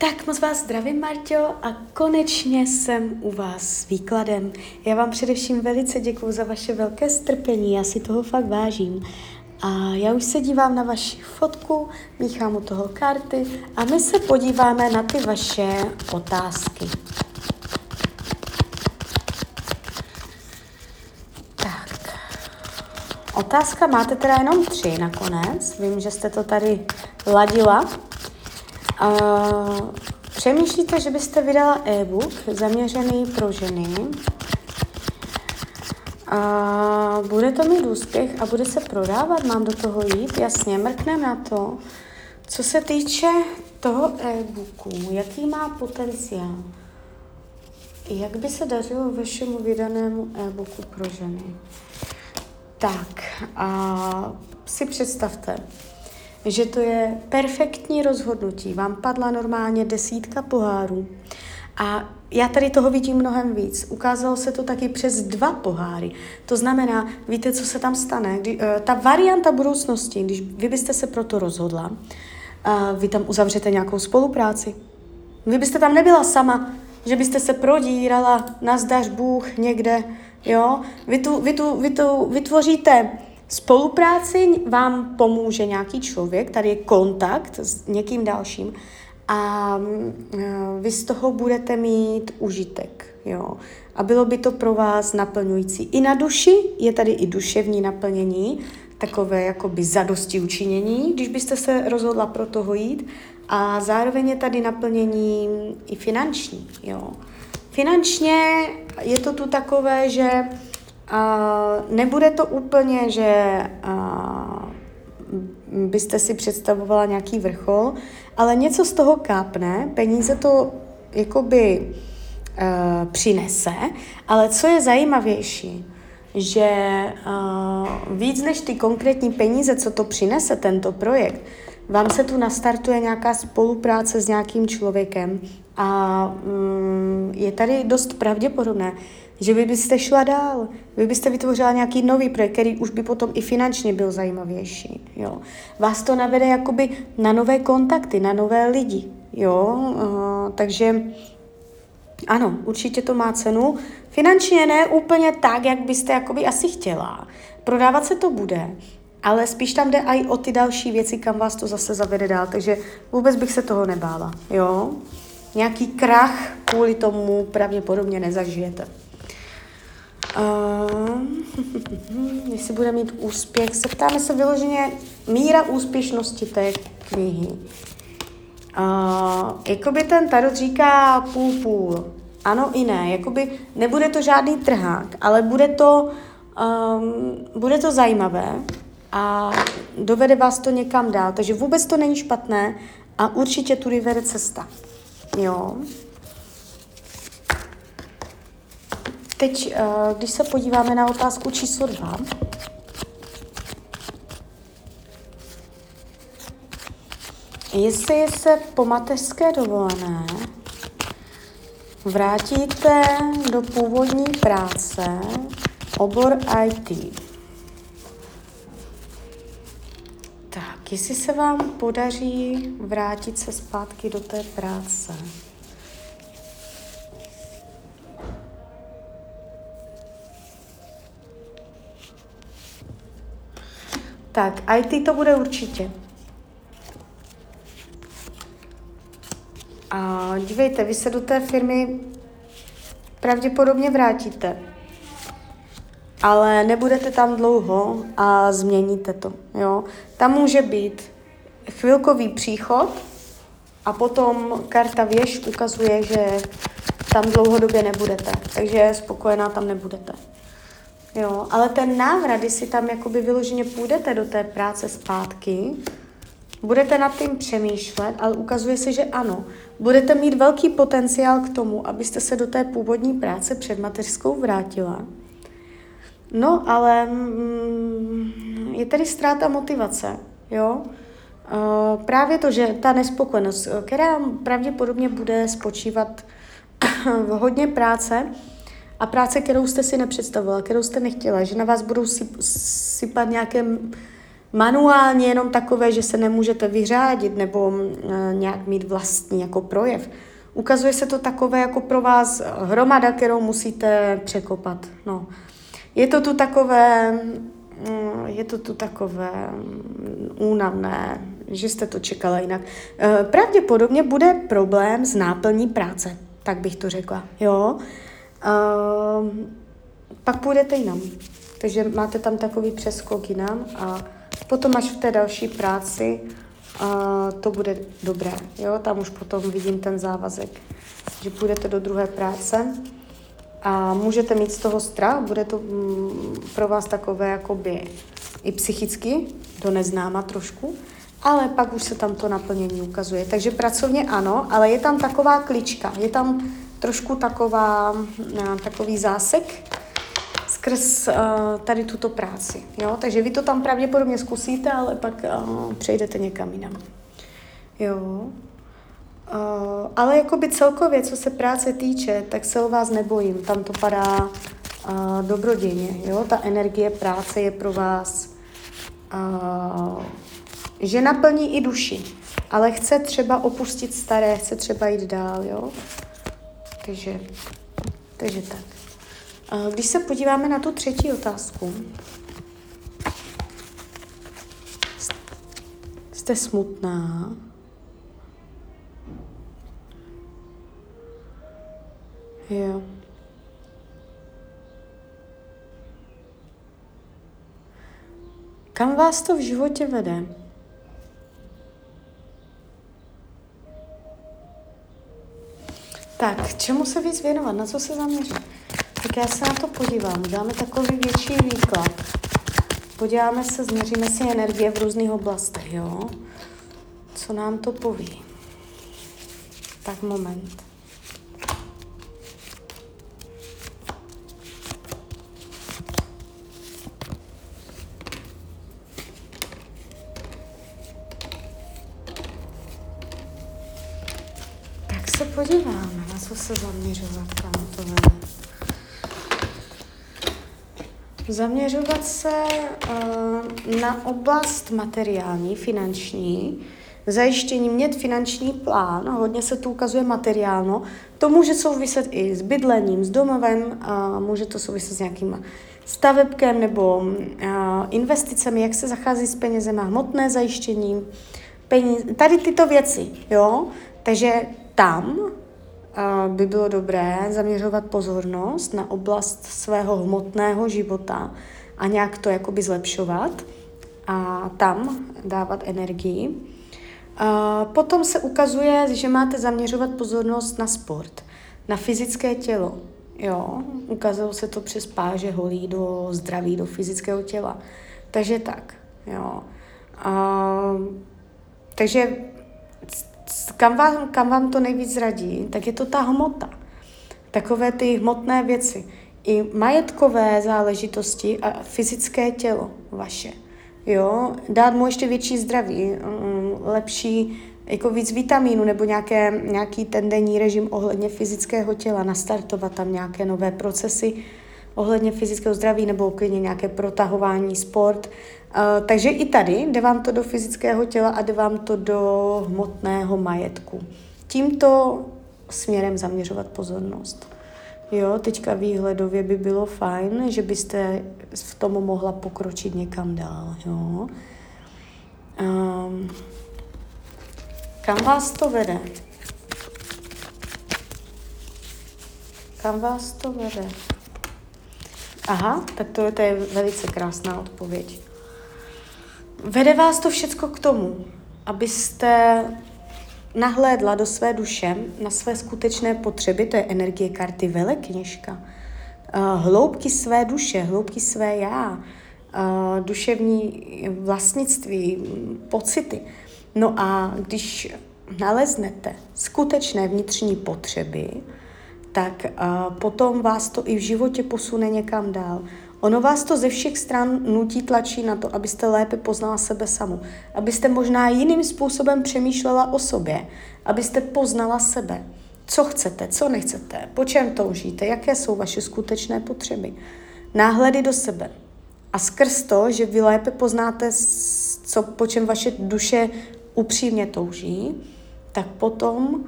Tak moc vás zdravím, Marťo, a konečně jsem u vás s výkladem. Já vám především velice děkuji za vaše velké strpení, já si toho fakt vážím. A já už se dívám na vaši fotku, míchám u toho karty a my se podíváme na ty vaše otázky. Tak. Otázka máte teda jenom tři nakonec. Vím, že jste to tady ladila. Uh, přemýšlíte, že byste vydala e-book zaměřený pro ženy. A bude to mít úspěch a bude se prodávat, mám do toho jít, jasně, mrkneme na to. Co se týče toho e-booku, jaký má potenciál? Jak by se dařilo vašemu vydanému e-booku pro ženy? Tak, a si představte, že to je perfektní rozhodnutí. Vám padla normálně desítka pohárů a já tady toho vidím mnohem víc. Ukázalo se to taky přes dva poháry. To znamená, víte, co se tam stane? Kdy, uh, ta varianta budoucnosti, když vy byste se proto rozhodla, uh, vy tam uzavřete nějakou spolupráci. Vy byste tam nebyla sama, že byste se prodírala, nazdař Bůh někde, jo? Vy tu, vy tu, vy tu vytvoříte spolupráci, vám pomůže nějaký člověk, tady je kontakt s někým dalším a vy z toho budete mít užitek. Jo. A bylo by to pro vás naplňující. I na duši je tady i duševní naplnění, takové jakoby zadosti učinění, když byste se rozhodla pro toho jít. A zároveň je tady naplnění i finanční. Jo. Finančně je to tu takové, že nebude to úplně, že uh, byste si představovala nějaký vrchol, ale něco z toho kápne, peníze to jakoby uh, přinese, ale co je zajímavější, že uh, víc než ty konkrétní peníze, co to přinese, tento projekt, vám se tu nastartuje nějaká spolupráce s nějakým člověkem a um, je tady dost pravděpodobné, že vy byste šla dál, vy byste vytvořila nějaký nový projekt, který už by potom i finančně byl zajímavější. Jo. Vás to navede jakoby na nové kontakty, na nové lidi. Jo. Uh, takže ano, určitě to má cenu. Finančně ne úplně tak, jak byste jakoby asi chtěla. Prodávat se to bude, ale spíš tam jde i o ty další věci, kam vás to zase zavede dál, takže vůbec bych se toho nebála, jo. Nějaký krach kvůli tomu pravděpodobně nezažijete. Uh, jestli bude mít úspěch, se ptáme se vyloženě míra úspěšnosti té knihy. Uh, jakoby ten tarot říká půl půl. Ano i ne. Jakoby nebude to žádný trhák, ale bude to, um, bude to zajímavé a dovede vás to někam dál. Takže vůbec to není špatné a určitě tudy vede cesta. Jo. Teď, eh, když se podíváme na otázku číslo dva, jestli se po mateřské dovolené vrátíte do původní práce, obor IT. Tak, jestli se vám podaří vrátit se zpátky do té práce. Tak, IT to bude určitě. A dívejte, vy se do té firmy pravděpodobně vrátíte, ale nebudete tam dlouho a změníte to. Jo? Tam může být chvilkový příchod a potom karta věž ukazuje, že tam dlouhodobě nebudete, takže spokojená tam nebudete. Jo, ale ten návrat, když si tam jakoby vyloženě půjdete do té práce zpátky, budete nad tím přemýšlet, ale ukazuje se, že ano. Budete mít velký potenciál k tomu, abyste se do té původní práce před mateřskou vrátila. No, ale mm, je tady ztráta motivace, jo. Uh, právě to, že ta nespokojenost, která pravděpodobně bude spočívat v hodně práce, a práce, kterou jste si nepředstavovala, kterou jste nechtěla, že na vás budou sypat nějaké manuálně jenom takové, že se nemůžete vyřádit nebo e, nějak mít vlastní jako projev. Ukazuje se to takové jako pro vás hromada, kterou musíte překopat. No. Je to tu takové, mm, je to tu takové mm, únavné, že jste to čekala jinak. E, pravděpodobně bude problém s náplní práce, tak bych to řekla. Jo? E, pak půjdete jinam. Takže máte tam takový přeskok jinam a potom až v té další práci a to bude dobré. Jo? Tam už potom vidím ten závazek, že půjdete do druhé práce a můžete mít z toho strach, bude to mm, pro vás takové jakoby i psychicky do neznáma trošku, ale pak už se tam to naplnění ukazuje. Takže pracovně ano, ale je tam taková klička, je tam trošku taková, takový zásek, skrz uh, tady tuto práci. Jo? Takže vy to tam pravděpodobně zkusíte, ale pak uh, přejdete někam jinam. Jo. Uh, ale jakoby celkově, co se práce týče, tak se o vás nebojím. Tam to padá uh, dobrodějně. Jo? Ta energie práce je pro vás, uh, že naplní i duši. Ale chce třeba opustit staré, chce třeba jít dál. Jo? Takže, takže tak. Když se podíváme na tu třetí otázku, jste smutná, Jo. Kam vás to v životě vede? Tak, čemu se víc věnovat? Na co se zaměřit? Tak já se na to podívám. Dáme takový větší výklad. Podíváme se, změříme si energie v různých oblastech, jo? Co nám to poví? Tak moment. Tak se podíváme, co se zaměřovat, kam to vede. Zaměřovat se uh, na oblast materiální, finanční, zajištění, mít finanční plán, hodně se tu ukazuje materiálno, to může souviset i s bydlením, s domovem, uh, může to souviset s nějakým stavebkem nebo uh, investicemi, jak se zachází s penězem, hmotné zajištění, peníze, tady tyto věci, jo, takže tam by bylo dobré zaměřovat pozornost na oblast svého hmotného života a nějak to jakoby zlepšovat a tam dávat energii. Potom se ukazuje, že máte zaměřovat pozornost na sport, na fyzické tělo. Jo, ukazuje se to přes páže holí do zdraví, do fyzického těla. Takže tak, jo. A, takže kam vám, kam vám to nejvíc radí, tak je to ta hmota. Takové ty hmotné věci. I majetkové záležitosti a fyzické tělo vaše. Jo, dát mu ještě větší zdraví, mm, lepší, jako víc vitamínu nebo nějaké, nějaký ten denní režim ohledně fyzického těla, nastartovat tam nějaké nové procesy ohledně fyzického zdraví nebo klidně nějaké protahování, sport, Uh, takže i tady jde vám to do fyzického těla a jde vám to do hmotného majetku. Tímto směrem zaměřovat pozornost. Jo, teďka výhledově by bylo fajn, že byste v tom mohla pokročit někam dál. Jo. Um, kam vás to vede? Kam vás to vede? Aha, tak to, to je velice krásná odpověď. Vede vás to všecko k tomu, abyste nahlédla do své duše, na své skutečné potřeby, to je energie karty velekněžka, hloubky své duše, hloubky své já, duševní vlastnictví, pocity. No a když naleznete skutečné vnitřní potřeby, tak potom vás to i v životě posune někam dál. Ono vás to ze všech stran nutí, tlačí na to, abyste lépe poznala sebe samu. Abyste možná jiným způsobem přemýšlela o sobě. Abyste poznala sebe. Co chcete, co nechcete, po čem toužíte, jaké jsou vaše skutečné potřeby. Náhledy do sebe. A skrz to, že vy lépe poznáte, co, po čem vaše duše upřímně touží, tak potom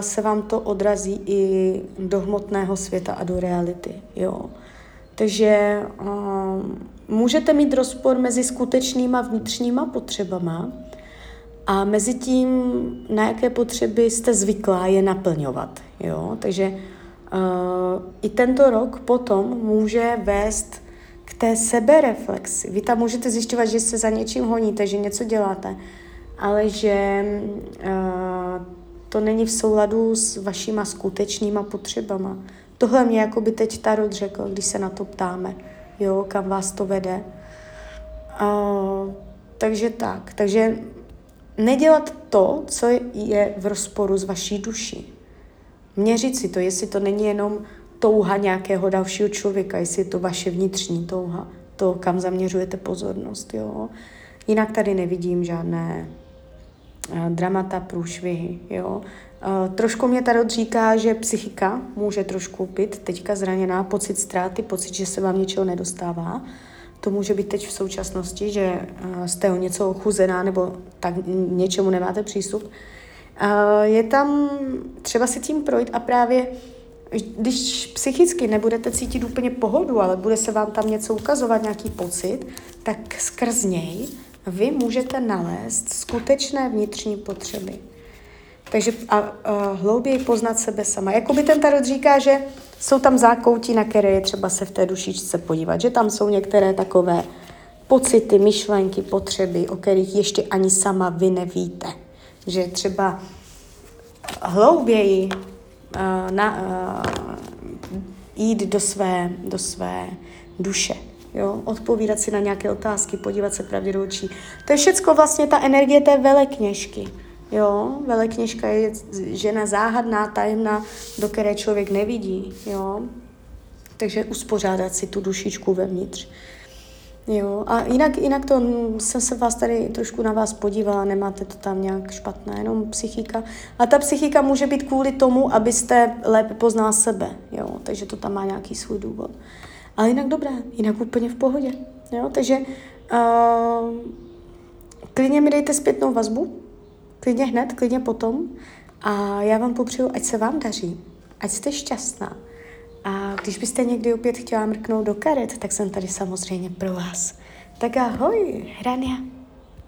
se vám to odrazí i do hmotného světa a do reality. Jo. Takže um, můžete mít rozpor mezi skutečnýma vnitřníma potřebama a mezi tím, na jaké potřeby jste zvyklá je naplňovat. Jo. Takže uh, i tento rok potom může vést k té sebereflexi. Vy tam můžete zjišťovat, že se za něčím honíte, že něco děláte, ale že uh, to není v souladu s vašima skutečnýma potřebama. Tohle mě jako by teď Tarot řekl, když se na to ptáme, jo, kam vás to vede. Uh, takže tak, takže nedělat to, co je v rozporu s vaší duší. Měřit si to, jestli to není jenom touha nějakého dalšího člověka, jestli je to vaše vnitřní touha, to, kam zaměřujete pozornost. Jo? Jinak tady nevidím žádné dramata, průšvihy. Jo? Uh, trošku mě tady říká, že psychika může trošku být teďka zraněná, pocit ztráty, pocit, že se vám něčeho nedostává. To může být teď v současnosti, že uh, jste o něco ochuzená nebo tak něčemu nemáte přístup. Je tam třeba si tím projít a právě když psychicky nebudete cítit úplně pohodu, ale bude se vám tam něco ukazovat, nějaký pocit, tak skrz něj vy můžete nalézt skutečné vnitřní potřeby. Takže a, a hlouběji poznat sebe sama. Jakoby ten tarot říká, že jsou tam zákoutí, na které je třeba se v té dušičce podívat, že tam jsou některé takové pocity, myšlenky, potřeby, o kterých ještě ani sama vy nevíte. Že třeba hlouběji uh, na, uh, jít do své, do své duše, jo? odpovídat si na nějaké otázky, podívat se pravdě do očí. To je všecko vlastně ta energie té velekněžky. Jo, velekněžka je žena záhadná, tajemná, do které člověk nevidí, jo. Takže uspořádat si tu dušičku vevnitř. Jo, a jinak, jinak to jsem se vás tady trošku na vás podívala, nemáte to tam nějak špatné, jenom psychika. A ta psychika může být kvůli tomu, abyste lépe poznal sebe, jo, takže to tam má nějaký svůj důvod. Ale jinak dobré, jinak úplně v pohodě, jo, takže uh, klidně mi dejte zpětnou vazbu, klidně hned, klidně potom. A já vám popřeju, ať se vám daří, ať jste šťastná. A když byste někdy opět chtěla mrknout do karet, tak jsem tady samozřejmě pro vás. Tak ahoj, Hrania.